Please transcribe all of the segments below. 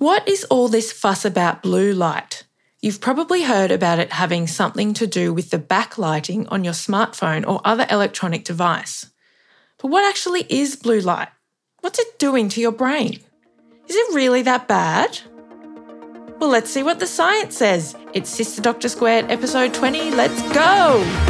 What is all this fuss about blue light? You've probably heard about it having something to do with the backlighting on your smartphone or other electronic device. But what actually is blue light? What's it doing to your brain? Is it really that bad? Well, let's see what the science says. It's Sister Doctor Squared, episode 20. Let's go!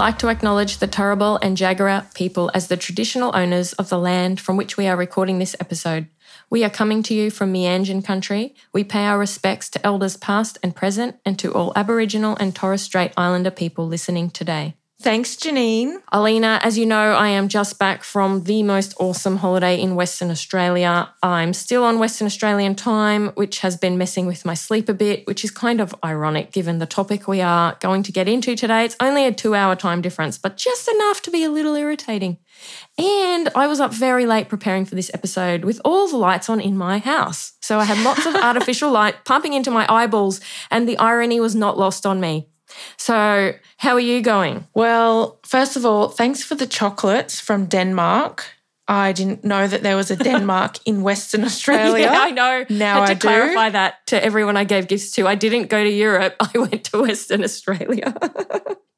Like to acknowledge the Turrbal and Jagera people as the traditional owners of the land from which we are recording this episode. We are coming to you from Mianjin country. We pay our respects to elders past and present and to all Aboriginal and Torres Strait Islander people listening today. Thanks, Janine. Alina, as you know, I am just back from the most awesome holiday in Western Australia. I'm still on Western Australian time, which has been messing with my sleep a bit, which is kind of ironic given the topic we are going to get into today. It's only a two hour time difference, but just enough to be a little irritating. And I was up very late preparing for this episode with all the lights on in my house. So I had lots of artificial light pumping into my eyeballs, and the irony was not lost on me. So, how are you going? Well, first of all, thanks for the chocolates from Denmark. I didn't know that there was a Denmark in Western Australia. yeah, I know. Now Had to I do. clarify that to everyone I gave gifts to. I didn't go to Europe. I went to Western Australia.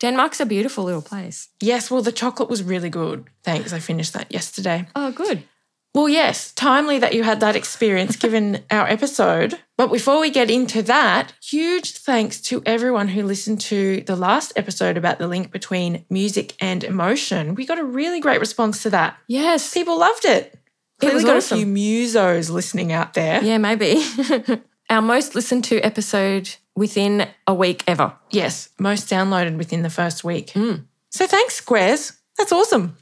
Denmark's a beautiful little place. Yes, well, the chocolate was really good. Thanks. I finished that yesterday. Oh, good. Well, yes, timely that you had that experience given our episode. But before we get into that, huge thanks to everyone who listened to the last episode about the link between music and emotion. We got a really great response to that. Yes. People loved it. Clearly was got awesome. a few musos listening out there. Yeah, maybe. Our most listened to episode within a week ever. Yes, most downloaded within the first week. Mm. So thanks, Squares. That's awesome.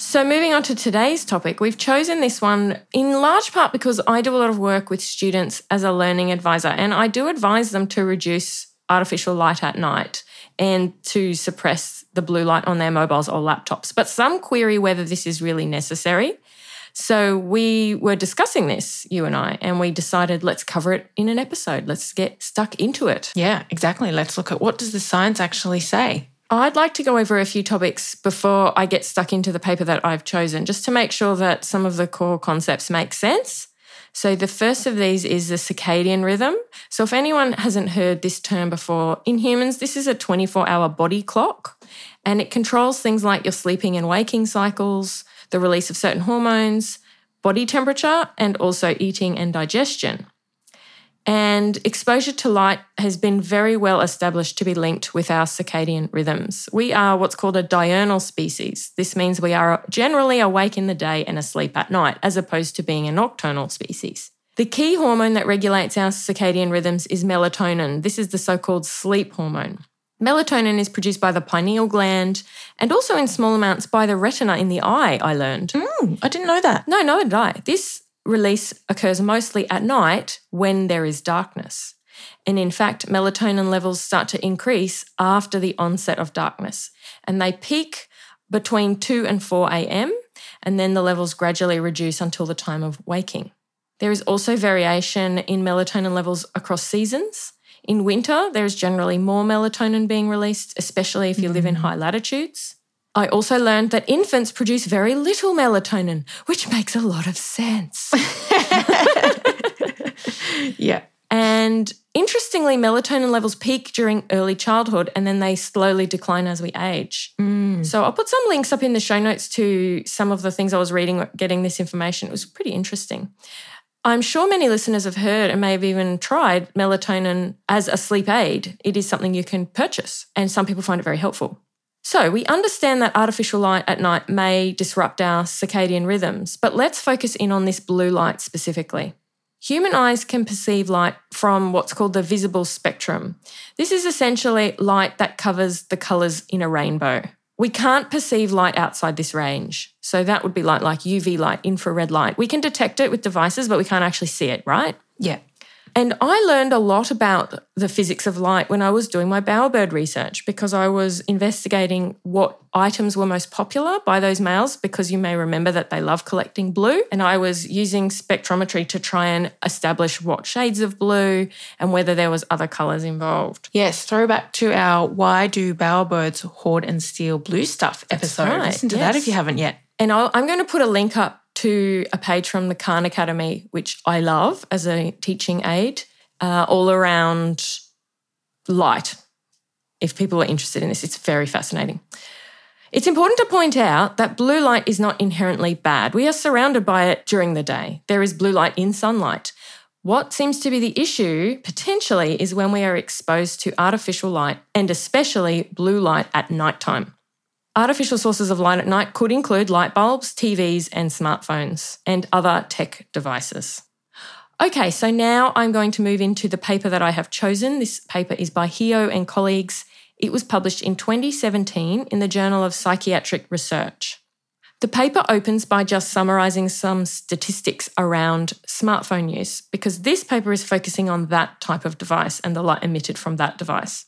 So, moving on to today's topic, we've chosen this one in large part because I do a lot of work with students as a learning advisor, and I do advise them to reduce artificial light at night and to suppress the blue light on their mobiles or laptops. But some query whether this is really necessary. So, we were discussing this, you and I, and we decided let's cover it in an episode. Let's get stuck into it. Yeah, exactly. Let's look at what does the science actually say. I'd like to go over a few topics before I get stuck into the paper that I've chosen, just to make sure that some of the core concepts make sense. So, the first of these is the circadian rhythm. So, if anyone hasn't heard this term before, in humans, this is a 24 hour body clock and it controls things like your sleeping and waking cycles, the release of certain hormones, body temperature, and also eating and digestion. And exposure to light has been very well established to be linked with our circadian rhythms. We are what's called a diurnal species. This means we are generally awake in the day and asleep at night, as opposed to being a nocturnal species. The key hormone that regulates our circadian rhythms is melatonin. This is the so called sleep hormone. Melatonin is produced by the pineal gland and also in small amounts by the retina in the eye, I learned. Mm, I didn't know that. No, no, did I. This release occurs mostly at night when there is darkness. And in fact, melatonin levels start to increase after the onset of darkness. And they peak between 2 and 4 a.m. And then the levels gradually reduce until the time of waking. There is also variation in melatonin levels across seasons. In winter, there is generally more melatonin being released, especially if you live in mm-hmm. high latitudes. I also learned that infants produce very little melatonin, which makes a lot of sense. Yeah. and interestingly, melatonin levels peak during early childhood and then they slowly decline as we age. Mm. So I'll put some links up in the show notes to some of the things I was reading, getting this information. It was pretty interesting. I'm sure many listeners have heard and may have even tried melatonin as a sleep aid. It is something you can purchase, and some people find it very helpful. So, we understand that artificial light at night may disrupt our circadian rhythms, but let's focus in on this blue light specifically. Human eyes can perceive light from what's called the visible spectrum. This is essentially light that covers the colours in a rainbow. We can't perceive light outside this range. So that would be light like UV light, infrared light. We can detect it with devices, but we can't actually see it, right? Yeah. And I learned a lot about the physics of light when I was doing my bowerbird research because I was investigating what items were most popular by those males because you may remember that they love collecting blue. And I was using spectrometry to try and establish what shades of blue and whether there was other colours involved. Yes, throwback to our Why Do Bowerbirds Hoard and Steal Blue Stuff episode. right, Listen to yes. that if you haven't yet. And I'll, I'm going to put a link up to a page from the Khan Academy, which I love as a teaching aid, uh, all around light. If people are interested in this, it's very fascinating. It's important to point out that blue light is not inherently bad. We are surrounded by it during the day. There is blue light in sunlight. What seems to be the issue, potentially, is when we are exposed to artificial light and especially blue light at nighttime. Artificial sources of light at night could include light bulbs, TVs, and smartphones, and other tech devices. Okay, so now I'm going to move into the paper that I have chosen. This paper is by Heo and colleagues. It was published in 2017 in the Journal of Psychiatric Research. The paper opens by just summarising some statistics around smartphone use, because this paper is focusing on that type of device and the light emitted from that device.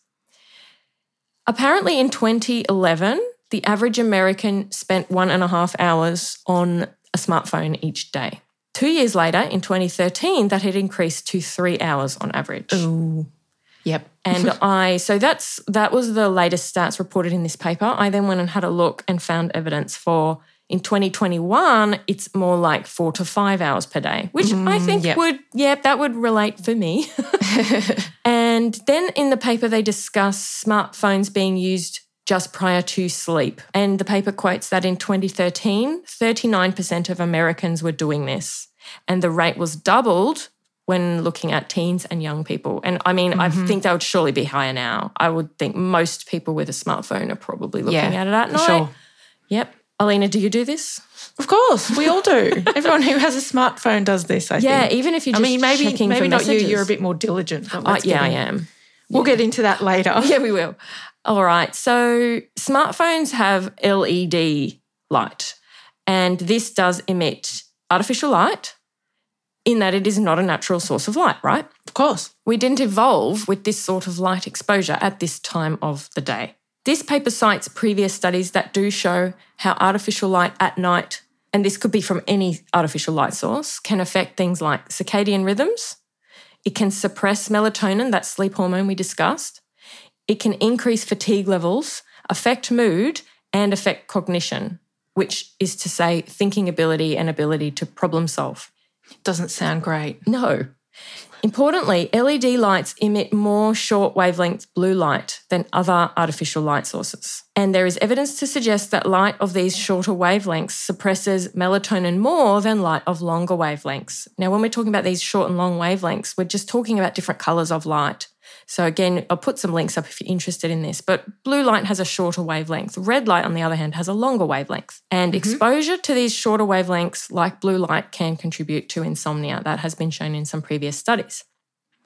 Apparently, in 2011, the average American spent one and a half hours on a smartphone each day. Two years later, in 2013, that had increased to three hours on average. Ooh. Yep. And I, so that's that was the latest stats reported in this paper. I then went and had a look and found evidence for in 2021, it's more like four to five hours per day, which I mm, think yep. would, yeah, that would relate for me. and then in the paper, they discuss smartphones being used just prior to sleep. And the paper quotes that in 2013, 39% of Americans were doing this. And the rate was doubled when looking at teens and young people. And I mean, I think that would surely be higher now. I would think most people with a smartphone are probably looking Yeah, at it at night. sure. Yep. Alina, do you do this? Of course, we all do. Everyone who has a smartphone does this, I think. Yeah, think. even if you're I just mean, maybe maybe not you. messages. You're a bit more diligent. Uh, yeah, I am. We'll get into that later. Yeah, we will. All right. So smartphones have LED light, and this does emit artificial light in that it is not a natural source of light, right? Of course. We didn't evolve with this sort of light exposure at this time of the day. This paper cites previous studies that do show how artificial light at night, and this could be from any artificial light source, can affect things like circadian rhythms. It can suppress melatonin, that sleep hormone we discussed. It can increase fatigue levels, affect mood, and affect cognition, which is to say, thinking ability and ability to problem solve. Doesn't sound great. No. Importantly, LED lights emit more short wavelength blue light than other artificial light sources. And there is evidence to suggest that light of these shorter wavelengths suppresses melatonin more than light of longer wavelengths. Now, when we're talking about these short and long wavelengths, we're just talking about different colors of light. So, again, I'll put some links up if you're interested in this. But blue light has a shorter wavelength. Red light, on the other hand, has a longer wavelength. And mm-hmm. exposure to these shorter wavelengths, like blue light, can contribute to insomnia. That has been shown in some previous studies.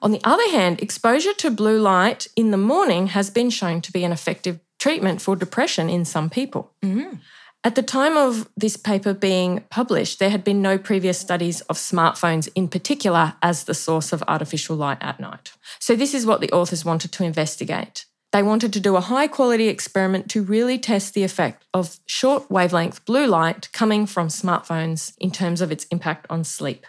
On the other hand, exposure to blue light in the morning has been shown to be an effective treatment for depression in some people. Mm-hmm. At the time of this paper being published, there had been no previous studies of smartphones in particular as the source of artificial light at night. So, this is what the authors wanted to investigate. They wanted to do a high quality experiment to really test the effect of short wavelength blue light coming from smartphones in terms of its impact on sleep.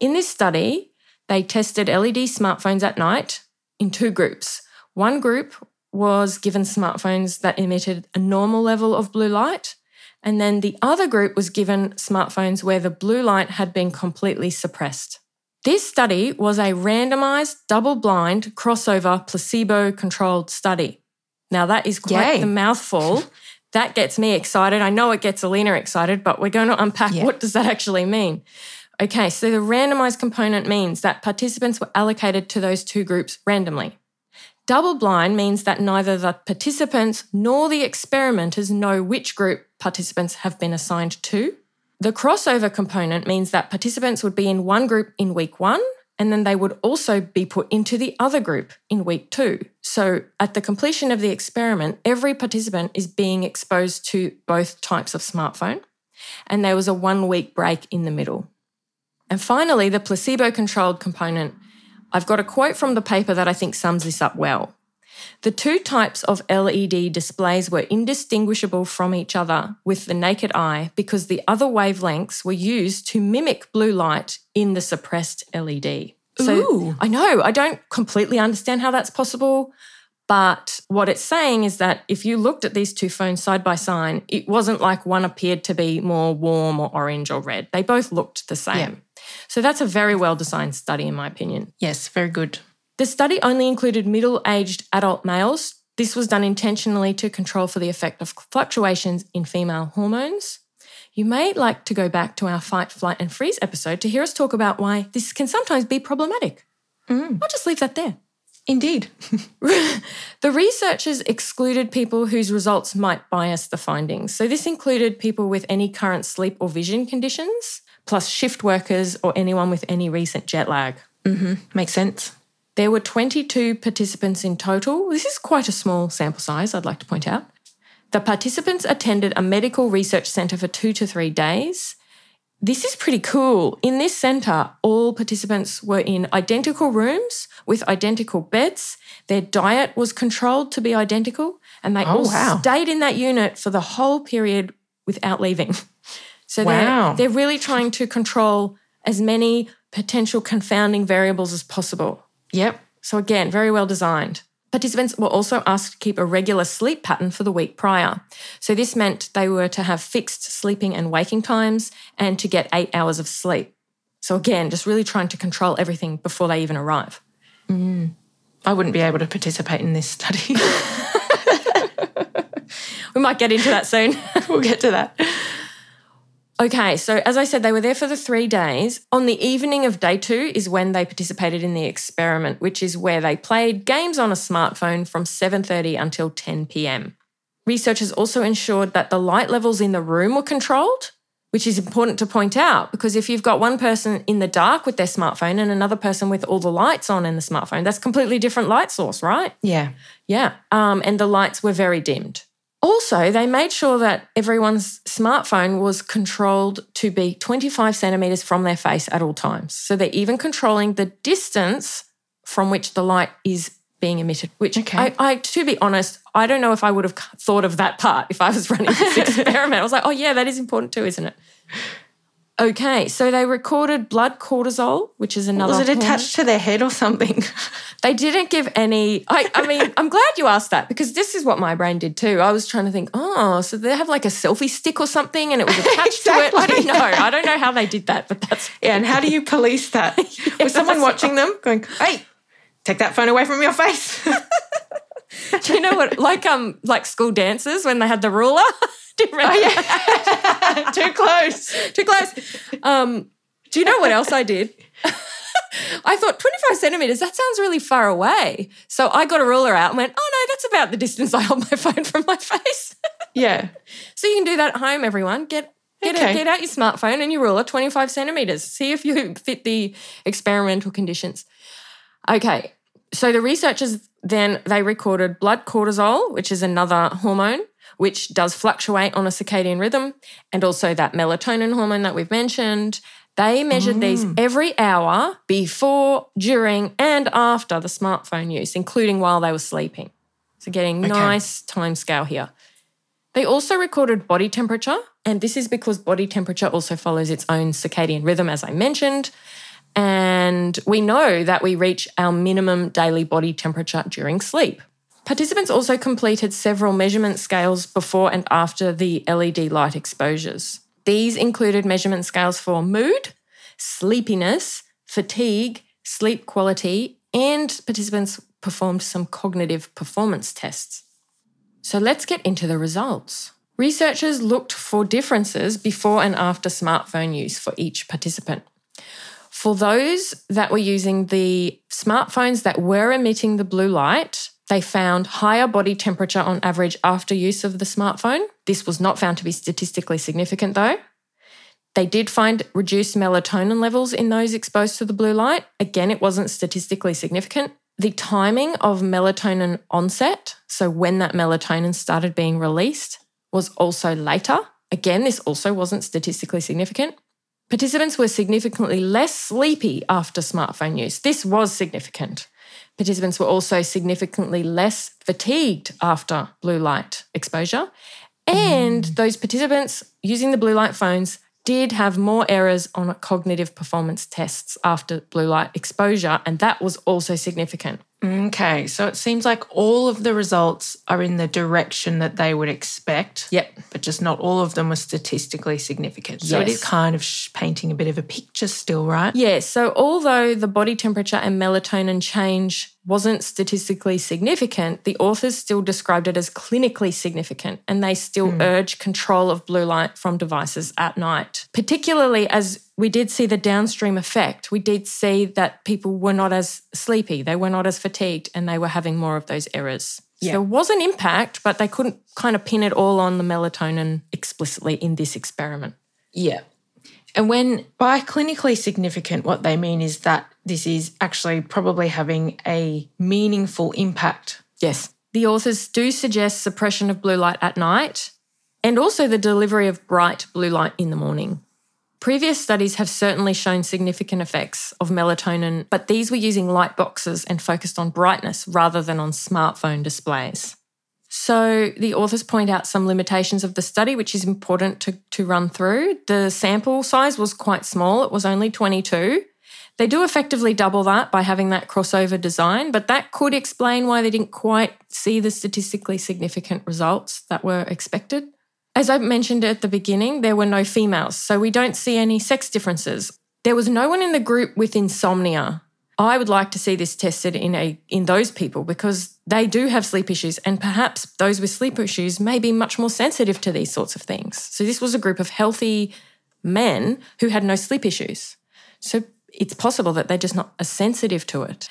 In this study, they tested LED smartphones at night in two groups. One group was given smartphones that emitted a normal level of blue light, and then the other group was given smartphones where the blue light had been completely suppressed. This study was a randomized, double blind, crossover, placebo controlled study. Now, that is quite Yay. the mouthful. that gets me excited. I know it gets Alina excited, but we're going to unpack Yeah. what does that actually mean. Okay, so the randomized component means that participants were allocated to those two groups randomly. Double blind means that neither the participants nor the experimenters know which group participants have been assigned to. The crossover component means that participants would be in one group in week one, and then they would also be put into the other group in week two. So, at the completion of the experiment, every participant is being exposed to both types of smartphone, and there was a one week break in the middle. And finally, the placebo controlled component I've got a quote from the paper that I think sums this up well. The two types of LED displays were indistinguishable from each other with the naked eye because the other wavelengths were used to mimic blue light in the suppressed LED. So Ooh. I know, I don't completely understand how that's possible. But what it's saying is that if you looked at these two phones side by side, it wasn't like one appeared to be more warm or orange or red. They both looked the same. Yeah. So that's a very well designed study, in my opinion. Yes, very good. The study only included middle aged adult males. This was done intentionally to control for the effect of fluctuations in female hormones. You may like to go back to our fight, flight, and freeze episode to hear us talk about why this can sometimes be problematic. Mm. I'll just leave that there. Indeed. The researchers excluded people whose results might bias the findings. So, this included people with any current sleep or vision conditions, plus shift workers or anyone with any recent jet lag. Mm-hmm. Makes sense. There were 22 participants in total. This is quite a small sample size, I'd like to point out. The participants attended a medical research centre for two to three days. This is pretty cool. In this centre, all participants were in identical rooms with identical beds. Their diet was controlled to be identical, and they Oh, all wow. stayed in that unit for the whole period without leaving. So Wow. they're, they're really trying to control as many potential confounding variables as possible. Yep. So, again, very well designed. Participants were also asked to keep a regular sleep pattern for the week prior. So, this meant they were to have fixed sleeping and waking times and to get eight hours of sleep. So, again, just really trying to control everything before they even arrive. Mm. I wouldn't be able to participate in this study. We might get into that soon. we'll get to that. Okay, so as I said, they were there for the three days. On the evening of day two is when they participated in the experiment, which is where they played games on a smartphone from 7:30 until 10 p.m. Researchers also ensured that the light levels in the room were controlled, which is important to point out because if you've got one person in the dark with their smartphone and another person with all the lights on in the smartphone, that's completely different light source, right? Yeah. Yeah. Um, and the lights were very dimmed. Also, they made sure that everyone's smartphone was controlled to be 25 centimeters from their face at all times. So they're even controlling the distance from which the light is being emitted, which Okay. I, I, to be honest, I don't know if I would have thought of that part if I was running this experiment. I was like, oh, yeah, that is important too, isn't it? Okay, so they recorded blood cortisol, which is another. Was it hormone. attached to their head or something? They didn't give any. I, I mean, I'm glad you asked that because this is what my brain did too. I was trying to think, oh, so they have like a selfie stick or something and it was attached to it. I don't Exactly. know. I don't know how they did that, but that's. yeah, and how do you police that? Was someone watching them going, hey, take that phone away from your face? Do you know what? Like um, like school dances when they had the ruler. do you remember? Too close. Too close. Um, do you know what else I did? I thought 25 centimeters, that sounds really far away. So I got a ruler out and went, oh no, that's about the distance I hold my phone from my face. Yeah. So you can do that at home, everyone. Get get, Okay. get out your smartphone and your ruler, 25 centimeters. See if you fit the experimental conditions. Okay. So the researchers then they recorded blood cortisol, which is another hormone which does fluctuate on a circadian rhythm, and also that melatonin hormone that we've mentioned. They measured these mm. every hour before, during, and after the smartphone use, including while they were sleeping. So getting Okay. nice time scale here. They also recorded body temperature, and this is because body temperature also follows its own circadian rhythm, as I mentioned. And we know that we reach our minimum daily body temperature during sleep. Participants also completed several measurement scales before and after the LED light exposures. These included measurement scales for mood, sleepiness, fatigue, sleep quality, and participants performed some cognitive performance tests. So let's get into the results. Researchers looked for differences before and after smartphone use for each participant. For those that were using the smartphones that were emitting the blue light, they found higher body temperature on average after use of the smartphone. This was not found to be statistically significant though. They did find reduced melatonin levels in those exposed to the blue light. Again, it wasn't statistically significant. The timing of melatonin onset, so when that melatonin started being released, was also later. Again, this also wasn't statistically significant. Participants were significantly less sleepy after smartphone use. This was significant. Participants were also significantly less fatigued after blue light exposure. And mm. those participants using the blue light phones did have more errors on cognitive performance tests after blue light exposure, and that was also significant. Okay, so it seems like all of the results are in the direction that they would expect. Yep. But just not all of them were statistically significant. So yes. it is kind of painting a bit of a picture still, right? Yeah. So although the body temperature and melatonin change wasn't statistically significant, the authors still described it as clinically significant and they still mm. urge control of blue light from devices at night, particularly as we did see the downstream effect. We did see that people were not as sleepy, they were not as fatigued, and they were having more of those errors. Yeah. So there was an impact, but they couldn't kind of pin it all on the melatonin explicitly in this experiment. Yeah. And when by clinically significant, what they mean is that this is actually probably having a meaningful impact. Yes. The authors do suggest suppression of blue light at night and also the delivery of bright blue light in the morning. Previous studies have certainly shown significant effects of melatonin, but these were using light boxes and focused on brightness rather than on smartphone displays. So, the authors point out some limitations of the study, which is important to, to run through. The sample size was quite small, it was only 22. They do effectively double that by having that crossover design, but that could explain why they didn't quite see the statistically significant results that were expected. As I mentioned at the beginning, there were no females, so we don't see any sex differences. There was no one in the group with insomnia. I would like to see this tested in a in those people because they do have sleep issues and perhaps those with sleep issues may be much more sensitive to these sorts of things. So this was a group of healthy men who had no sleep issues. So it's possible that they're just not as sensitive to it.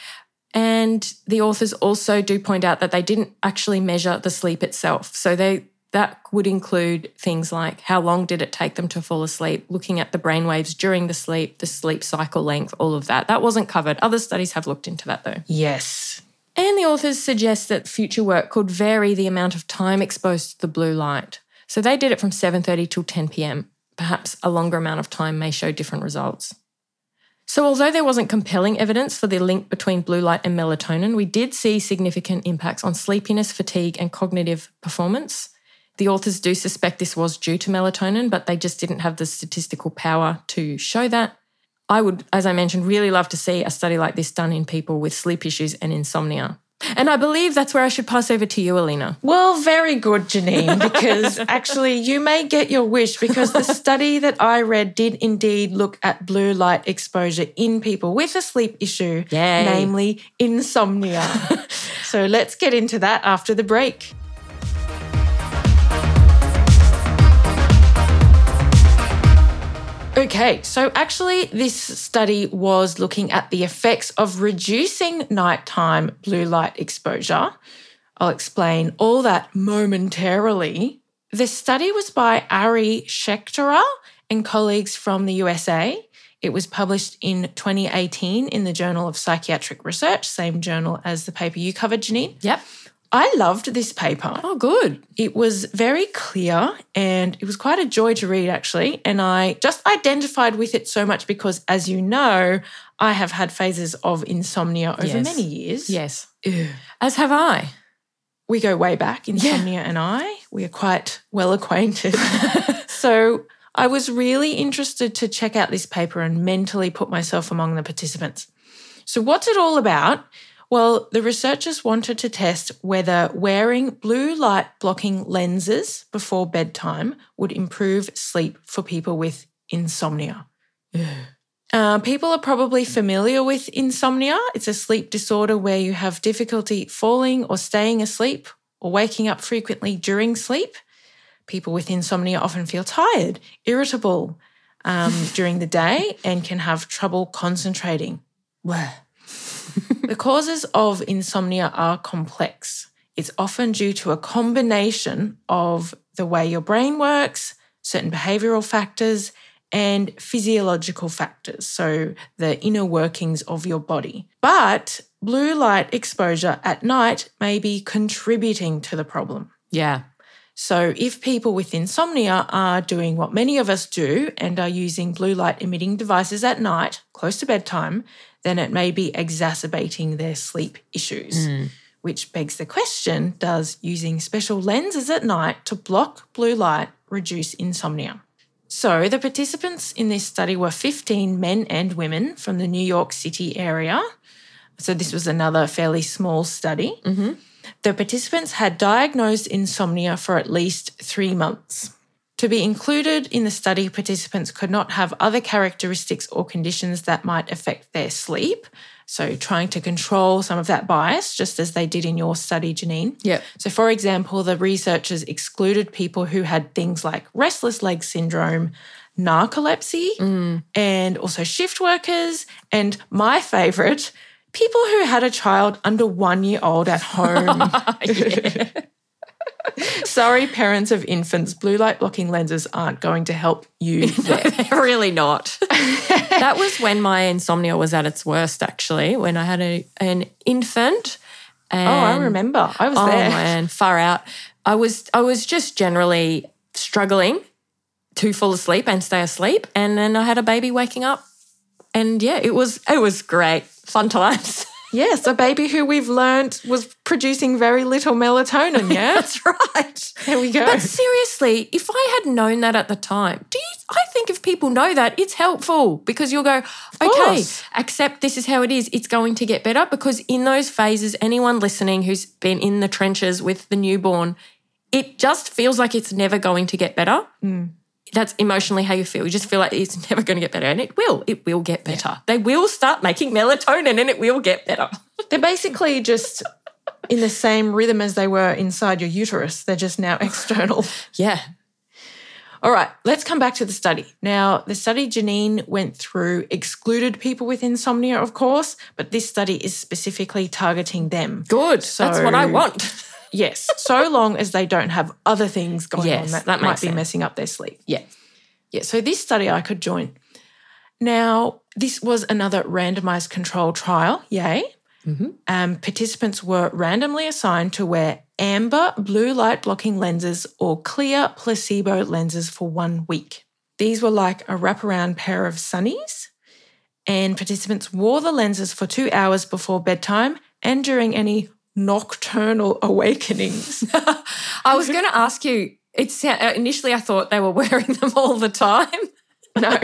And the authors also do point out that they didn't actually measure the sleep itself. So they that would include things like how long did it take them to fall asleep, looking at the brain waves during the sleep, the sleep cycle length, all of that. That wasn't covered. Other studies have looked into that though. Yes. And the authors suggest that future work could vary the amount of time exposed to the blue light. So they did it from 7:30 till 10 p.m. Perhaps a longer amount of time may show different results. So, although there wasn't compelling evidence for the link between blue light and melatonin, we did see significant impacts on sleepiness, fatigue, and cognitive performance. The authors do suspect this was due to melatonin, but they just didn't have the statistical power to show that. I would, as I mentioned, really love to see a study like this done in people with sleep issues and insomnia. And I believe that's where I should pass over to you, Alina. Well, very good, Janine, because actually you may get your wish because the study that I read did indeed look at blue light exposure in people with a sleep issue, Yay. namely insomnia. so let's get into that after the break. Okay, so actually, this study was looking at the effects of reducing nighttime blue light exposure. I'll explain all that momentarily. The study was by Ari Shechter and colleagues from the USA. It was published in 2018 in the Journal of Psychiatric Research, same journal as the paper you covered, Janine. Yep. I loved this paper. Oh, good. It was very clear and it was quite a joy to read, actually. And I just identified with it so much because, as you know, I have had phases of insomnia over yes. many years. Yes. As have I. We go way back, insomnia yeah. and I. We are quite well acquainted. so I was really interested to check out this paper and mentally put myself among the participants. So, what's it all about? Well, the researchers wanted to test whether wearing blue light blocking lenses before bedtime would improve sleep for people with insomnia. Uh, people are probably familiar with insomnia. It's a sleep disorder where you have difficulty falling or staying asleep or waking up frequently during sleep. People with insomnia often feel tired, irritable um, during the day, and can have trouble concentrating. the causes of insomnia are complex. It's often due to a combination of the way your brain works, certain behavioral factors, and physiological factors, so the inner workings of your body. But blue light exposure at night may be contributing to the problem. Yeah. So, if people with insomnia are doing what many of us do and are using blue light emitting devices at night, close to bedtime, then it may be exacerbating their sleep issues. Hmm. Which begs the question Does using special lenses at night to block blue light reduce insomnia? So, the participants in this study were 15 men and women from the New York City area. So, this was another fairly small study. Mm-hmm. The participants had diagnosed insomnia for at least three months. To be included in the study, participants could not have other characteristics or conditions that might affect their sleep. So, trying to control some of that bias, just as they did in your study, Janine. Yep. So, for example, the researchers excluded people who had things like restless leg syndrome, narcolepsy, mm. and also shift workers. And my favorite, people who had a child under one year old at home. Sorry, parents of infants, blue light blocking lenses aren't going to help you there. really not. that was when my insomnia was at its worst, actually, when I had a, an infant. And, oh, I remember. I was Oh there. man, far out. I was I was just generally struggling to fall asleep and stay asleep, and then I had a baby waking up, and yeah, it was it was great, fun times. Yes, a baby who we've learned was producing very little melatonin. Yeah, That's right. there we go. But seriously, if I had known that at the time, do you, I think if people know that, it's helpful because you'll go, okay, accept this is how it is. It's going to get better because in those phases, anyone listening who's been in the trenches with the newborn, it just feels like it's never going to get better. Hmm. That's emotionally how you feel. You just feel like it's never going to get better. And it will. It will get better. They will start making melatonin and it will get better. They're basically just in the same rhythm as they were inside your uterus. They're just now external. Yeah. All right, let's come back to the study. Now, the study Janine went through excluded people with insomnia, of course, but this study is specifically targeting them. Good. So That's what I want. Yes, so long as they don't have other things going Yes, on that, that might be sense. messing up their sleep. Yeah. Yeah, so this study I could join. Now, this was another randomized control trial. Yay. Um, participants were randomly assigned to wear amber blue light blocking lenses or clear placebo lenses for one week. These were like a wraparound pair of sunnies, and participants wore the lenses for two hours before bedtime and during any nocturnal awakenings. I was going to ask you. It's uh, initially I thought they were wearing them all the time. No,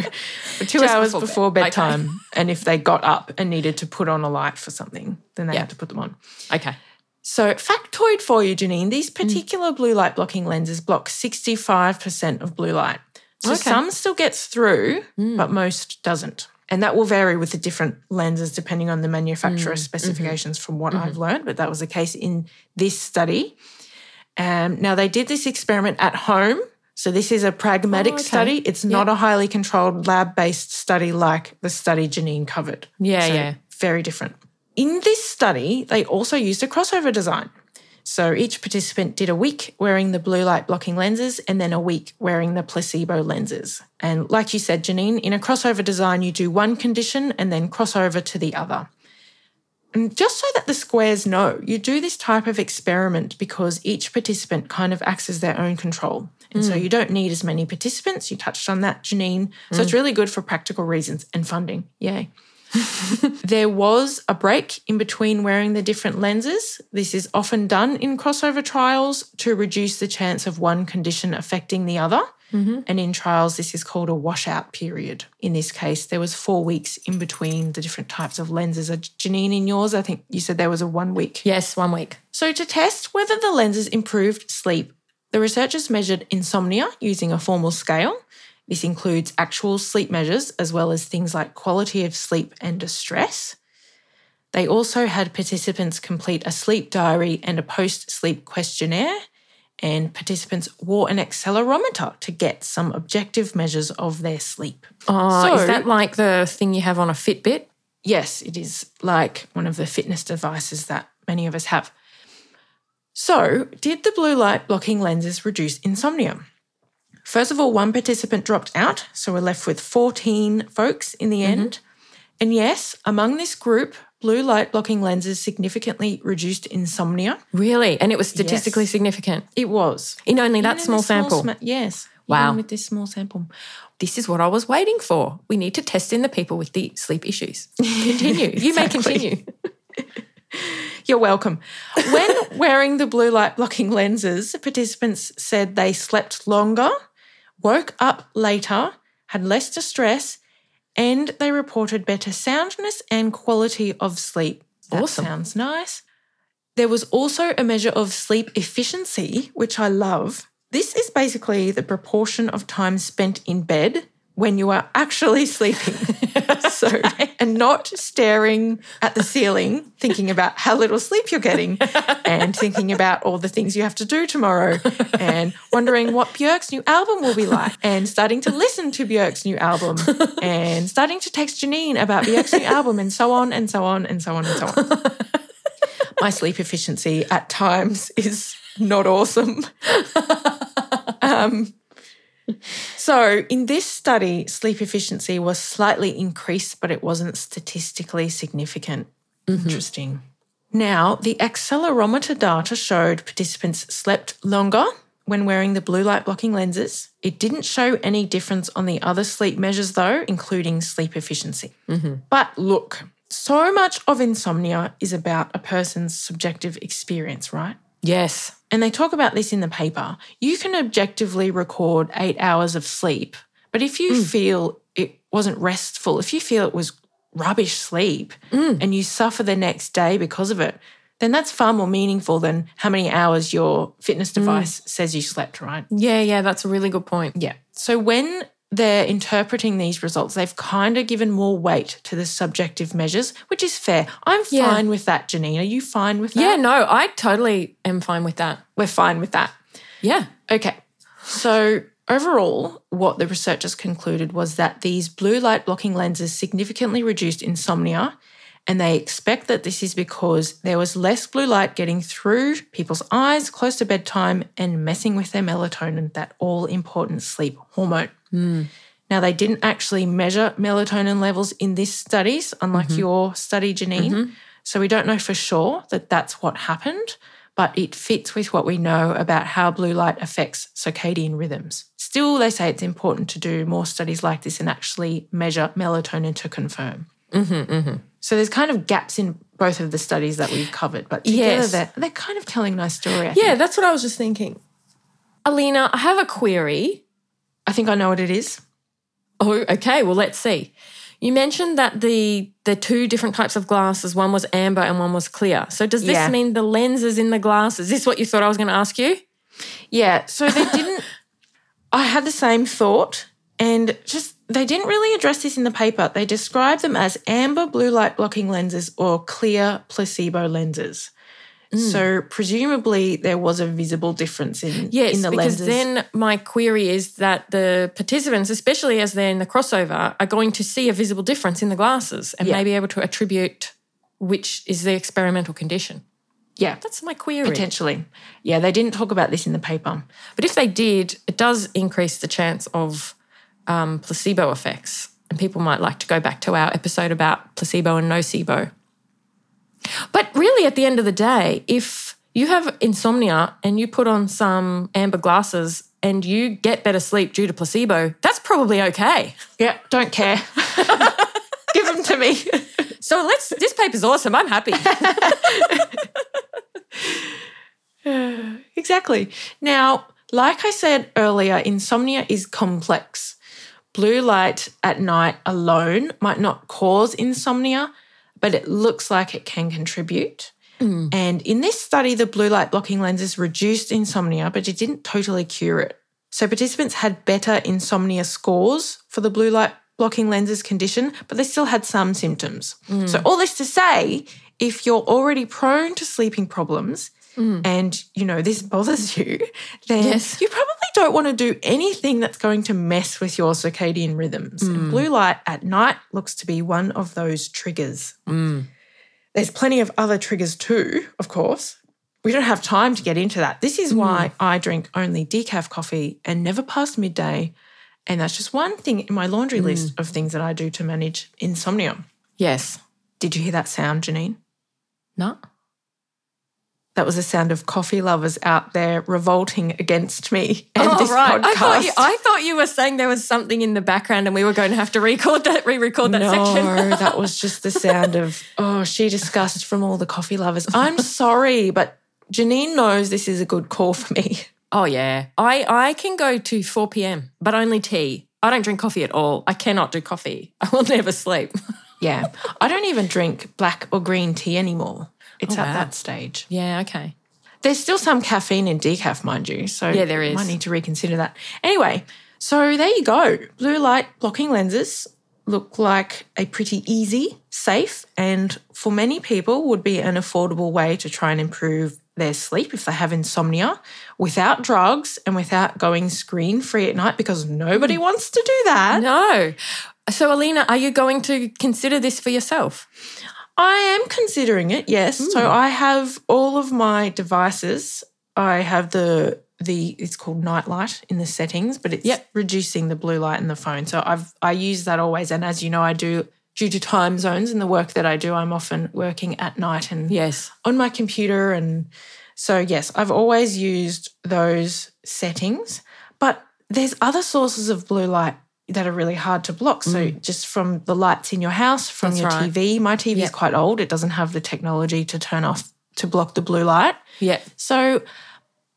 two hours before bed. before Okay. bedtime. And if they got up and needed to put on a light for something, then they Yeah. had to put them on. Okay. So, factoid for you, Janine these Mm. particular blue light blocking lenses block 65% of blue light. So, Okay. Mm. some still gets through, but most doesn't. And that will vary with the different lenses depending on the manufacturer Mm. specifications from Mm-hmm. what I've learned, but that was the case in this study. Um, now, they did this experiment at home. So, this is a pragmatic Oh, okay. study. It's not a highly controlled lab based study like the study Janine covered. Yeah, So, yeah. Very different. In this study, they also used a crossover design. So each participant did a week wearing the blue light blocking lenses and then a week wearing the placebo lenses. And like you said, Janine, in a crossover design, you do one condition and then cross over to the other. And just so that the squares know, you do this type of experiment because each participant kind of acts as their own control. And so mm. you don't need as many participants. You touched on that, Janine. So it's mm. really good for practical reasons and funding. Yay. there was a break in between wearing the different lenses. This is often done in crossover trials to reduce the chance of one condition affecting the other. And in trials, this is called a washout period. In this case, there was four weeks in between the different types of lenses. Uh, Janine, in yours, I think you said there was a one week. Yes, one week. So, to test whether the lenses improved sleep, the researchers measured insomnia using a formal scale. This includes actual sleep measures as well as things like quality of sleep and distress. They also had participants complete a sleep diary and a post sleep questionnaire, and participants wore an accelerometer to get some objective measures of their sleep. Oh, So- is that like the thing you have on a Fitbit? Yes, it is like one of the fitness devices that many of us have. So, did the blue light blocking lenses reduce insomnia? First of all, one participant dropped out, so we're left with 14 folks in the end. Mm-hmm. And yes, among this group, blue light blocking lenses significantly reduced insomnia. Really? And it was statistically Yes. significant It was. in only that small sample. sma- yes. Wow. Even with this small sample. this is what I was waiting for. We need to test in the people with the sleep issues. Continue. You may continue. You're welcome. When wearing the blue light blocking lenses, participants said they slept longer, woke up later, had less distress, and they reported better soundness and quality of sleep. That Awesome. sounds nice. There was also a measure of sleep efficiency, which I love. This is basically the proportion of time spent in bed when you are actually sleeping. so, and not staring at the ceiling, thinking about how little sleep you're getting, and thinking about all the things you have to do tomorrow, and wondering what Björk's new album will be like, and starting to listen to Björk's new album, and starting to text Janine about Björk's new album, and so on and so on and so on and so on. My sleep efficiency at times is not awesome. um, so, in this study, sleep efficiency was slightly increased, but it wasn't statistically significant. Mm-hmm. Interesting. Now, the accelerometer data showed participants slept longer when wearing the blue light blocking lenses. It didn't show any difference on the other sleep measures, though, including sleep efficiency. Mm-hmm. But look, so much of insomnia is about a person's subjective experience, right? Yes. And they talk about this in the paper, you can objectively record eight hours of sleep. But if you hmm. feel it wasn't restful, if you feel it was rubbish sleep hmm. and you suffer the next day because of it, then that's far more meaningful than how many hours your fitness hmm. device says you slept, right? Yeah, yeah, that's a really good point. Yeah. So when they're interpreting these results, they've kind of given more weight to the subjective measures, which is fair. I'm Yeah. fine with that, Janine. Are you fine with that? Yeah, no, I totally am fine with that. We're fine with that. Yeah. Okay. So, overall, what the researchers concluded was that these blue light blocking lenses significantly reduced insomnia. And they expect that this is because there was less blue light getting through people's eyes close to bedtime and messing with their melatonin, that all important sleep hormone. Mm. Now, they didn't actually measure melatonin levels in this studies, unlike mm-hmm. your study, Janine. Mm-hmm. So we don't know for sure that that's what happened, but it fits with what we know about how blue light affects circadian rhythms. Still, they say it's important to do more studies like this and actually measure melatonin to confirm. Mm-hmm, so there's kind of gaps in both of the studies that we've covered, but together Yes. they're, they're kind of telling a nice story. I Yeah, think. that's what I was just thinking. Alina, I have a query. I think I know what it is. Oh, okay. Well, let's see. You mentioned that the the two different types of glasses, one was amber and one was clear. So does this Yeah. mean the lenses in the glasses? Is this what you thought I was going to ask you? Yeah, so they didn't. I had the same thought, and just they didn't really address this in the paper. They described them as amber blue light blocking lenses or clear placebo lenses. So presumably there was a visible difference in Yes, in the because then my query is that the participants, especially as they're in the crossover, are going to see a visible difference in the glasses and Yeah. may be able to attribute which is the experimental condition. yeah, That's my query. potentially. Yeah, they didn't talk about this in the paper. But if they did, it does increase the chance of um, placebo effects. And people might like to go back to our episode about placebo and nocebo. But really, at the end of the day, if you have insomnia and you put on some amber glasses and you get better sleep due to placebo, that's probably okay. Yeah, don't care. Give them to me. So let's, this paper's awesome. I'm happy. Exactly. Now, like I said earlier, insomnia is complex. Blue light at night alone might not cause insomnia, but it looks like it can contribute. Mm. And in this study, the blue light blocking lenses reduced insomnia, but it didn't totally cure it. So participants had better insomnia scores for the blue light blocking lenses condition, but they still had some symptoms. Mm. So all this to say, if you're already prone to sleeping problems mm. and you know this bothers you, then Yes. you probably don't want to do anything that's going to mess with your circadian rhythms. And mm. blue light at night looks to be one of those triggers. Mm. There's plenty of other triggers too, of course. We don't have time to get into that. This is mm. why I drink only decaf coffee and never past midday. And that's just one thing in my laundry list of things that I do to manage insomnia. yes. Did you hear that sound, Janine? No. That was the sound of coffee lovers out there revolting against me and oh, this right. podcast. I thought, you, I thought you were saying there was something in the background and we were going to have to record that, re-record that no, section. No, that was just the sound of oh, she discussed from all the coffee lovers. I'm sorry, but Janine knows this is a good call for me. Oh yeah, I I can go to four p.m. but only tea. I don't drink coffee at all. I cannot do coffee. I will never sleep. Yeah, I don't even drink black or green tea anymore. It's Oh, at wow. that stage. Yeah, okay. There's still some caffeine in decaf, mind you. So Yeah, there is. I. Might need to reconsider that. Anyway, so there you go. Blue light blocking lenses look like a pretty easy, safe, and for many people would be an affordable way to try and improve their sleep if they have insomnia without drugs and without going screen free at night because nobody Hmm. wants to do that. No. So, Alina, are you going to consider this for yourself? I am considering it, yes. Hmm. So I have all of my devices. I have the the it's called nightlight in the settings, but it's Yep. reducing the blue light in the phone. So I've I use that always. And as you know, I do due to time zones and the work that I do, I'm often working at night and Yes. on my computer. And so yes, I've always used those settings. But there's other sources of blue light that are really hard to block. So just from the lights in your house, from Mm. That's your right. TV. My TV is Yep. quite old. It doesn't have the technology to turn off to block the blue light. Yeah. So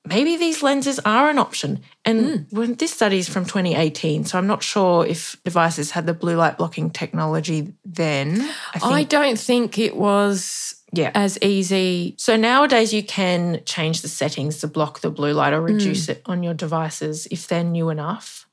maybe these lenses are an option. And Hmm. when this study is from 2018, so I'm not sure if devices had the blue light blocking technology then. I I don't think it was yeah. as easy. So nowadays you can change the settings to block the blue light or reduce Hmm. it on your devices if they're new enough.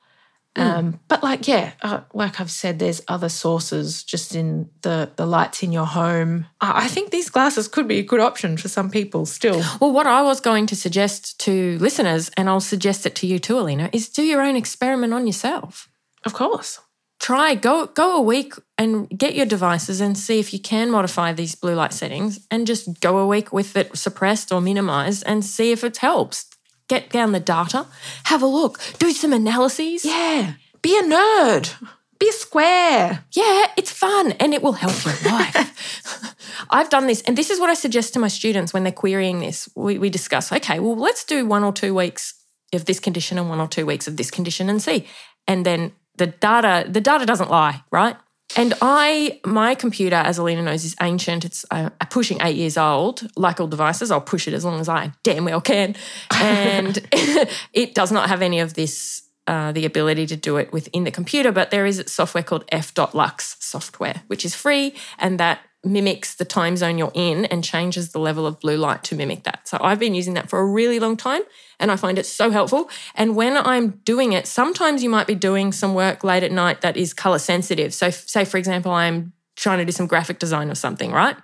Um, but like yeah, uh, like I've said, there's other sources just in the the lights in your home. I I think these glasses could be a good option for some people still. Well, what I was going to suggest to listeners, and I'll suggest it to you too, Alina, is do your own experiment on yourself. Of course. Try go go a week and get your devices and see if you can modify these blue light settings, and just go a week with it suppressed or minimized, and see if it helps. Get down the data, have a look, do some analyses. Yeah. Be a nerd. Be a square. Yeah, it's fun and it will help your life. I've done this, and this is what I suggest to my students when they're querying this. We, we discuss, okay, well, let's do one or two weeks of this condition and one or two weeks of this condition and see. And then the data, the data doesn't lie, right? And I, my computer, as Alina knows, is ancient. It's uh, pushing eight years old. Like all devices, I'll push it as long as I damn well can. And it does not have any of this uh, the ability to do it within the computer, but there is software called f.lux software, which is free and that mimics the time zone you're in and changes the level of blue light to mimic that. So I've been using that for a really long time and I find it so helpful. And when I'm doing it, sometimes you might be doing some work late at night that is color sensitive. So, say, for example, I'm trying to do some graphic design or something, right?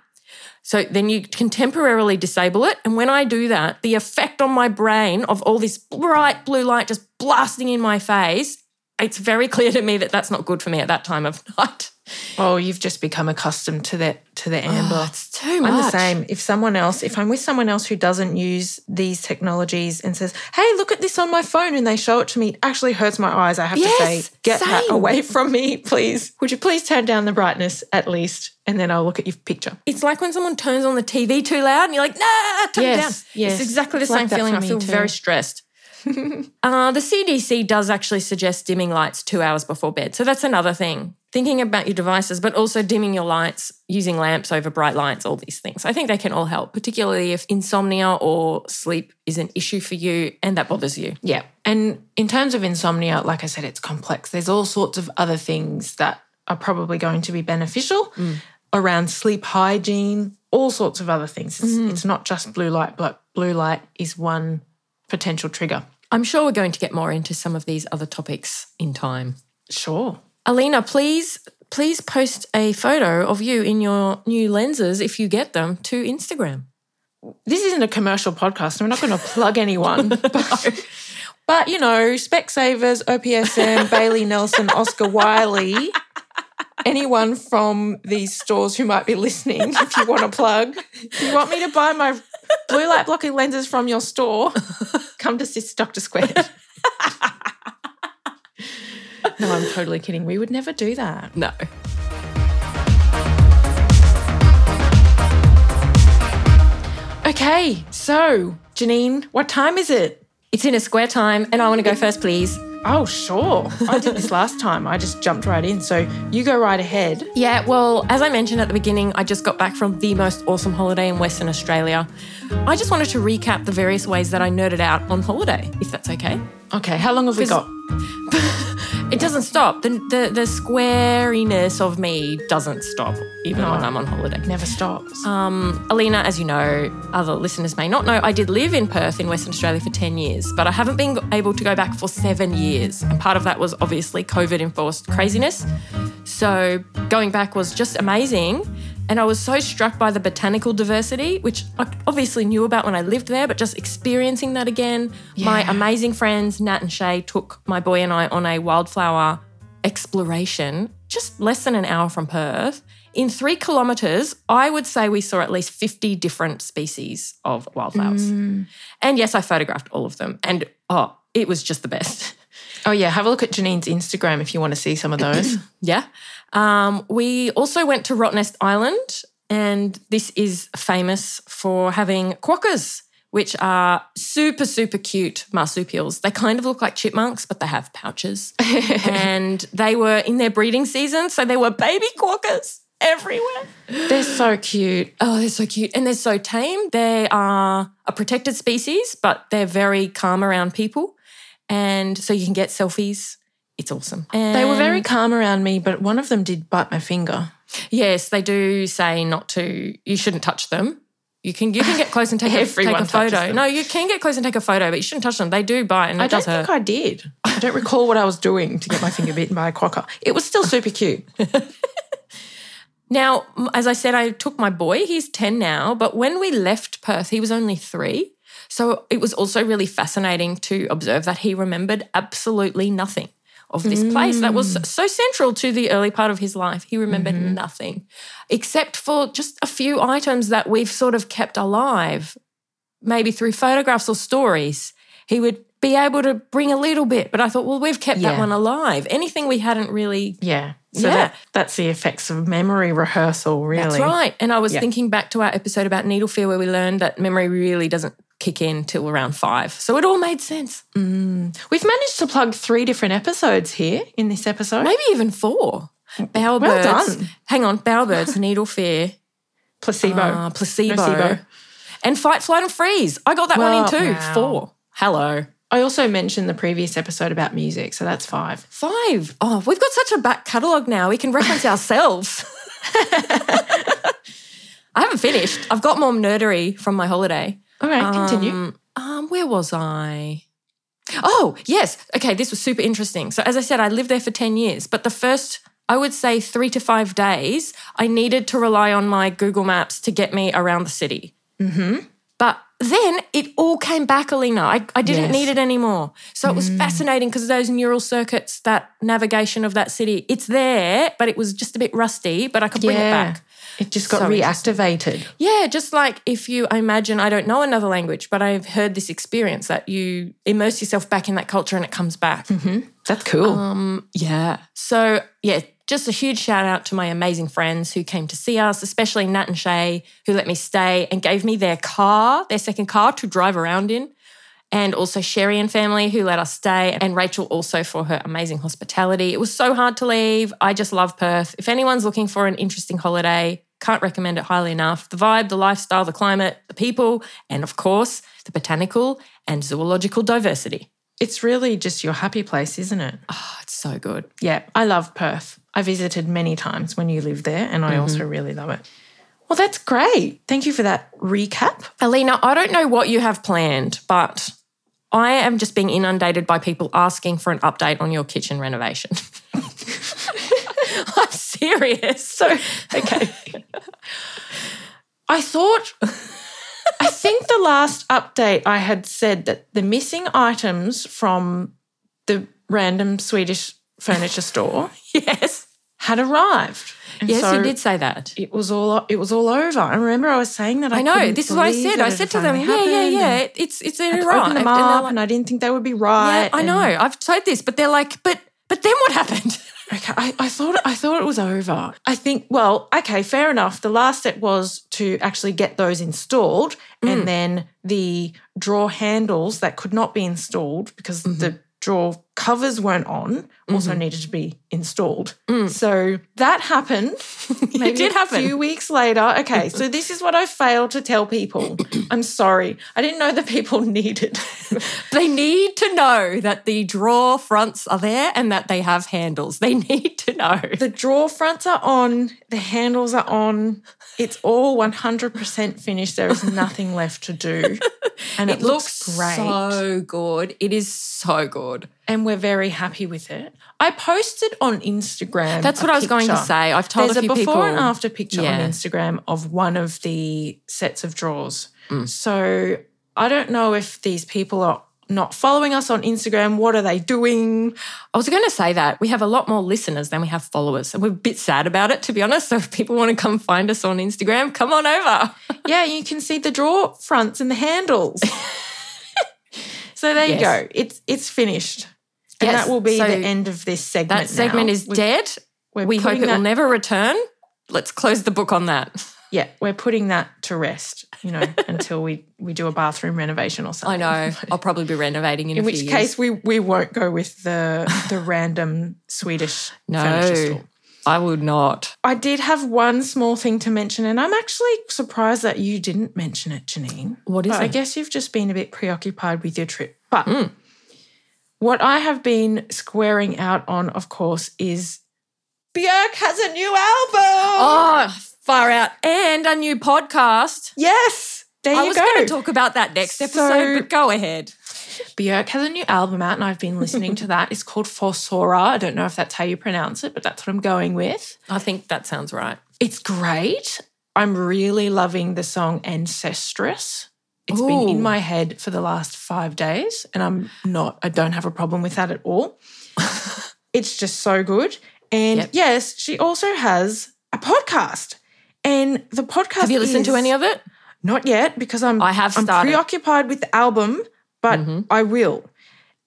So then you can temporarily disable it. And when I do that, the effect on my brain of all this bright blue light just blasting in my face, it's very clear to me that that's not good for me at that time of night. Oh, you've just become accustomed to that to the amber. Oh, it's too much. I'm the same. If someone else, if I'm with someone else who doesn't use these technologies and says, "Hey, look at this on my phone," and they show it to me, it actually hurts my eyes. I have Yes, to say, "Get that away from me, please. Would you please turn down the brightness at least?" And then I'll look at your picture. It's like when someone turns on the TV too loud and you're like, nah, turn Yes, it down. yes. It's exactly the It's same that feeling. I feel too. very stressed. uh, the CDC does actually suggest dimming lights two hours before bed. So that's another thing. Thinking about your devices, but also dimming your lights, using lamps over bright lights, all these things. I think they can all help, particularly if insomnia or sleep is an issue for you and that bothers you. Yeah. And in terms of insomnia, like I said, it's complex. There's all sorts of other things that are probably going to be beneficial mm. around sleep hygiene, all sorts of other things. It's, mm-hmm. it's not just blue light, but blue light is one potential trigger. I'm sure we're going to get more into some of these other topics in time. Sure. Alina, please, please post a photo of you in your new lenses if you get them to Instagram. This isn't a commercial podcast. I'm not going to plug anyone. But, but, you know, Specsavers, OPSM, Bailey Nelson, Oscar Wylee, anyone from these stores who might be listening, if you want to plug, if you want me to buy my blue light blocking lenses from your store, come to Sis Dr. Squared. no, I'm totally kidding. We would never do that. No. Okay, so Janine, what time is it? It's in a square time, and I want to go first, please. Oh, sure. I did this last time. I just jumped right in. So you go right ahead. Yeah, well, as I mentioned at the beginning, I just got back from the most awesome holiday in Western Australia. I just wanted to recap the various ways that I nerded out on holiday, if that's okay. Okay, how long have we got? It doesn't stop. The, the, the squariness of me doesn't stop, even No. when I'm on holiday. It Never stops. Um, Alina, as you know, other listeners may not know, I did live in Perth in Western Australia for 10 years, but I haven't been able to go back for seven years. And part of that was obviously COVID enforced craziness. So going back was just amazing. And I was so struck by the botanical diversity, which I obviously knew about when I lived there, but just experiencing that again. My amazing friends, Nat and Shay, took my boy and I on a wildflower exploration just less than an hour from Perth. In three kilometres, I would say we saw at least 50 different species of wildflowers. Mm. And yes, I photographed all of them. And oh, it was just the best. oh, yeah. Have a look at Janine's Instagram if you want to see some of those. Yeah. Um, we also went to Rottnest Island, and this is famous for having quokkas, which are super, super cute marsupials. They kind of look like chipmunks, but they have pouches. and they were in their breeding season, so there were baby quokkas everywhere. They're so cute. Oh, they're so cute. And they're so tame. They are a protected species, but they're very calm around people. And so you can get selfies. It's awesome. They were very calm around me, but one of them did bite my finger. Yes, they do say not to. You shouldn't touch them. You can you can get close and take, a, take Everyone a photo. No, you can get close and take a photo, but you shouldn't touch them. They do bite, and it I don't does hurt. think I did. I don't recall what I was doing to get my finger bitten by a quokka. It was still super cute. Now, as I said, I took my boy. He's 10 now, but when we left Perth, he was only three. So it was also really fascinating to observe that he remembered absolutely nothing of this place that was mm. so central to the early part of his life. He remembered mm-hmm. nothing except for just a few items that we've sort of kept alive, maybe through photographs or stories. He would be able to bring a little bit, but I thought, well, we've kept that one alive. Anything we hadn't really Yeah. So Yeah. That, that's the effects of memory rehearsal, really. That's right. And I was Yeah. thinking back to our episode about needle fear where we learned that memory really doesn't kick in till around five. So it all made sense. We've managed to plug three different episodes here in this episode. Maybe even four. Bowerbirds. Well done. Hang on. Bowerbirds, needle fear, Placebo. uh, placebo, Nocebo. and fight, flight, and freeze. I got that one in Well, too. wow. Four. Hello. I also mentioned the previous episode about music, so that's five. Five. Oh, we've got such a back catalogue now. We can reference ourselves. I haven't finished. I've got more nerdery from my holiday. All right, continue. Um, um, where was I? Oh, yes. Okay, this was super interesting. So, as I said, I lived there for 10 years, but the first, I would say, three to five days, I needed to rely on my Google Maps to get me around the city. Mm-hmm. But then it all came back, Alina. I, I didn't Yes. need it anymore. So it was fascinating because those neural circuits, that navigation of that city, it's there, but it was just a bit rusty, but I could bring it back. It just got So reactivated. Yeah, just like if you imagine, I don't know another language, but I've heard this experience that you immerse yourself back in that culture and it comes back. That's cool. Um, yeah. So, yeah, just a huge shout out to my amazing friends who came to see us, especially Nat and Shay, who let me stay and gave me their car, their second car to drive around in. And also Sherry and family who let us stay, and Rachel also for her amazing hospitality. It was so hard to leave. I just love Perth. If anyone's looking for an interesting holiday, can't recommend it highly enough. The vibe, the lifestyle, the climate, the people, and of course, the botanical and zoological diversity. it's really just your happy place, isn't it? Oh, it's so good. Yeah, I love Perth. I visited many times when you lived there, and I mm-hmm. also really love it. Well, that's great. Thank you for that recap. Alina, I don't know what you have planned, but I am just being inundated by people asking for an update on your kitchen renovation. I'm serious. So, okay. I thought, I think the last update I had said that the missing items from the random Swedish furniture store yes. Had arrived. And Yes, so you did say that. It was all it was all over. I remember I was saying that I, I know. This is what I said. I said to them, yeah, yeah, yeah. It's it's I'd arrived. them And up, like- and I didn't think they would be right. yeah, I know. I've tried this, but they're like, but but then what happened? Okay, I, I thought I thought it was over. I think well, okay, fair enough. The last step was to actually get those installed, and mm. then the drawer handles that could not be installed because the mm-hmm. drawer covers weren't on also mm-hmm. needed to be installed. Mm. So that happened. Maybe did happen a happen. few weeks later. Okay, so this is what I failed to tell people. I'm sorry. I didn't know that people needed. They need to know that the drawer fronts are there and that they have handles. They need to know. the drawer fronts are on, the handles are on. It's all 100% finished. There is nothing left to do. And it, It looks, looks great. so good. It is so good. And we're very happy with it. I posted on Instagram. That's what I was going to say. I've told you. There's a a, before people. and after picture Yeah. on Instagram of one of the sets of drawers. Mm. So I don't know if these people are not following us on Instagram. What are they doing? I was going to say that we have a lot more listeners than we have followers, and we're a bit sad about it, to be honest. So if people want to come find us on Instagram, come on over. yeah, you can see the drawer fronts and the handles. so there you go. It's it's finished. And Yes, that will be so the end of this segment. That segment now. is We- dead. We're we hope it will never return. Let's close the book on that. Yeah, we're putting that to rest, you know, until we we do a bathroom renovation or something. I know. I'll probably be renovating in, In which case we we won't go with the the random Swedish furniture store. I would not. I did have one small thing to mention, and I'm actually surprised that you didn't mention it, Janine. What is but I guess you've just been a bit preoccupied with your trip. But Mm. What I have been squaring out on, of course, is Björk has a new album. Oh, far out. And a new podcast. yes, there I you was going to talk about that next So- episode, but go ahead. Björk has a new album out, and I've been listening to that. It's called Fossora. I don't know if that's how you pronounce it, but that's what I'm going with. I think that sounds right. It's great. I'm really loving the song Ancestress. It's been in my head for the last five days, and I'm not, I don't have a problem with that at all. it's just so good. And Yep. yes, she also has a podcast. And the podcast Have you listened to any of it? Not yet, because I'm I have I'm preoccupied with the album, but Mhm. I will.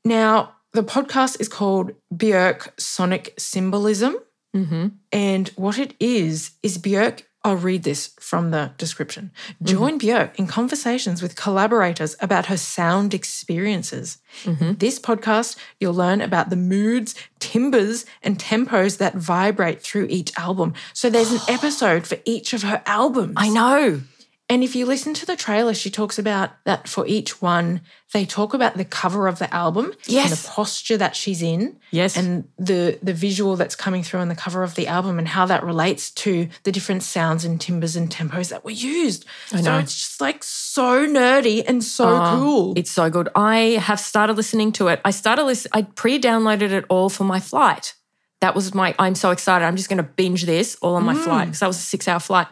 Now, the podcast is called Björk Sonic Symbolism. Mm-hmm. And what it is, is Björk, I'll read this from the description. Mm-hmm. Join Björk in conversations with collaborators about her sound experiences. In this podcast, you'll learn about the moods, timbres, and tempos that vibrate through each album. So there's an episode for each of her albums. I know. And if you listen to the trailer, she talks about that for each one, they talk about the cover of the album and the posture that she's in Yes. and the the visual that's coming through on the cover of the album and how that relates to the different sounds and timbres and tempos that were used. I know. So it's just like so nerdy and so Oh, cool. It's so good. I have started listening to it. I started listen. I pre-downloaded it all for my flight. That was my. I'm so excited. I'm just going to binge this all on my Mm. flight because that was a six-hour flight.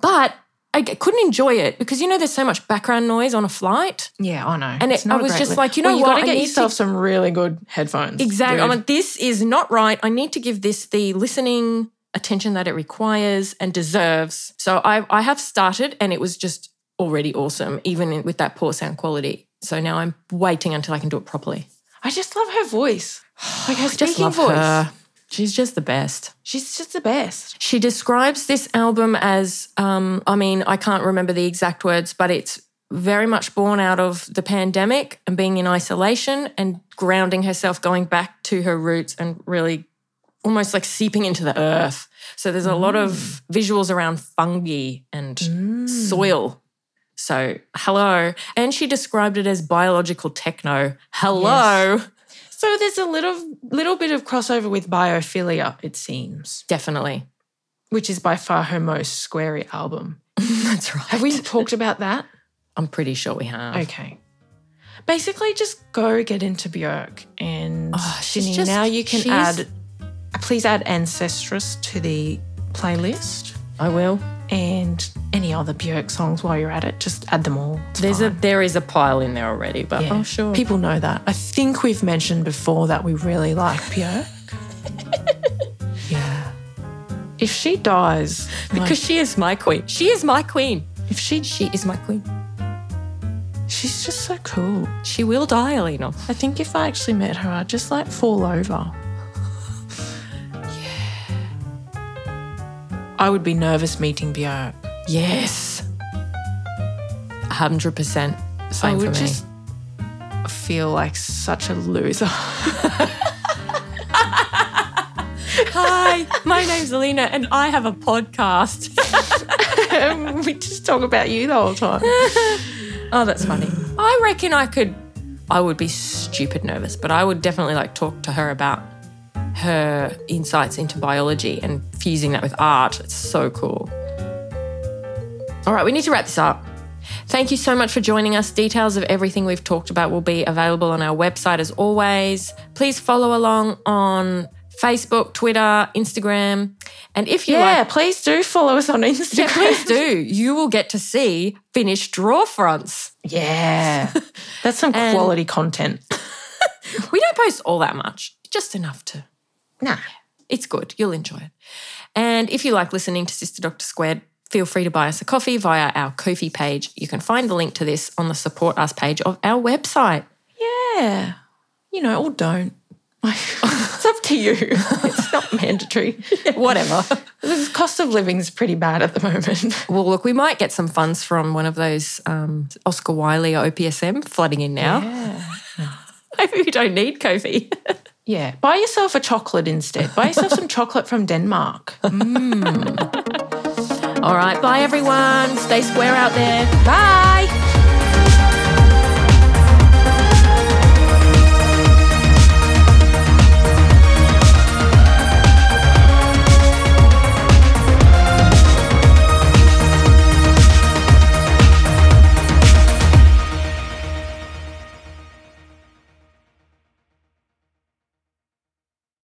But I couldn't enjoy it because you know there's so much background noise on a flight. yeah, I know. And it- I was just li- like, you Well, know you what? got to get yourself to- some really good headphones. Exactly. I'm like, this is not right. I need to give this the listening attention that it requires and deserves. So I, I have started, and it was just already awesome, even with that poor sound quality. So now I'm waiting until I can do it properly. I just love her voice. Like her speaking voice. her. She's just the best. She's just the best. She describes this album as, um, I mean, I can't remember the exact words, but it's very much born out of the pandemic and being in isolation and grounding herself, going back to her roots and really almost like seeping into the earth. So there's a lot of visuals around fungi and Mm. soil. So, hello. And she described it as biological techno. Hello. So there's a little little bit of crossover with biophilia, it seems, Definitely. which is by far her most squarey album. That's right. Have we talked about that? I'm pretty sure we have. Okay. Basically, just go get into Björk and Oh, she's Ginny, just- now you can add. Please add Ancestress to the playlist I will. And any other Björk songs while you're at it. Just add them all. It's There's a there is a pile in there already, but Yeah. oh sure. People know that. I think we've mentioned before that we really like Björk. yeah. If she dies, because like, she is my queen. She is my queen. if she, She is my queen. she's just so cool. She will die, Alina. I think if I actually met her, I'd just like fall over. I would be nervous meeting Björk. Yes. 100%. I Same for would me. just feel like such a loser. Hi, my name's Alina and I have a podcast. we just talk about you the whole time. Oh, that's funny. I reckon I could, I would be stupid nervous, but I would definitely like talk to her about her insights into biology and fusing that with art. It's so cool. All right, we need to wrap this up. Thank you so much for joining us. Details of everything we've talked about will be available on our website as always. Please follow along on Facebook, Twitter, Instagram. And if you Yeah, like, please do follow us on Instagram. yeah, please do. You will get to see finished draw fronts. Yeah. That's some And- quality content. We don't post all that much, just enough to. Nah. It's good. You'll enjoy it. And if you like listening to Sister Doctor Squared, feel free to buy us a coffee via our Ko-fi page. You can find the link to this on the support us page of our website. Yeah. You know, or don't. it's up to you. It's not mandatory. Whatever. The cost of living is pretty bad at the moment. well, look, we might get some funds from one of those um, Oscar Wylee or OPSM flooding in now. Yeah. Maybe we don't need Ko-fi. Yeah. Buy yourself a chocolate instead. Buy yourself some chocolate from Denmark. Hmm. all right. Bye, everyone. Stay square out there. Bye.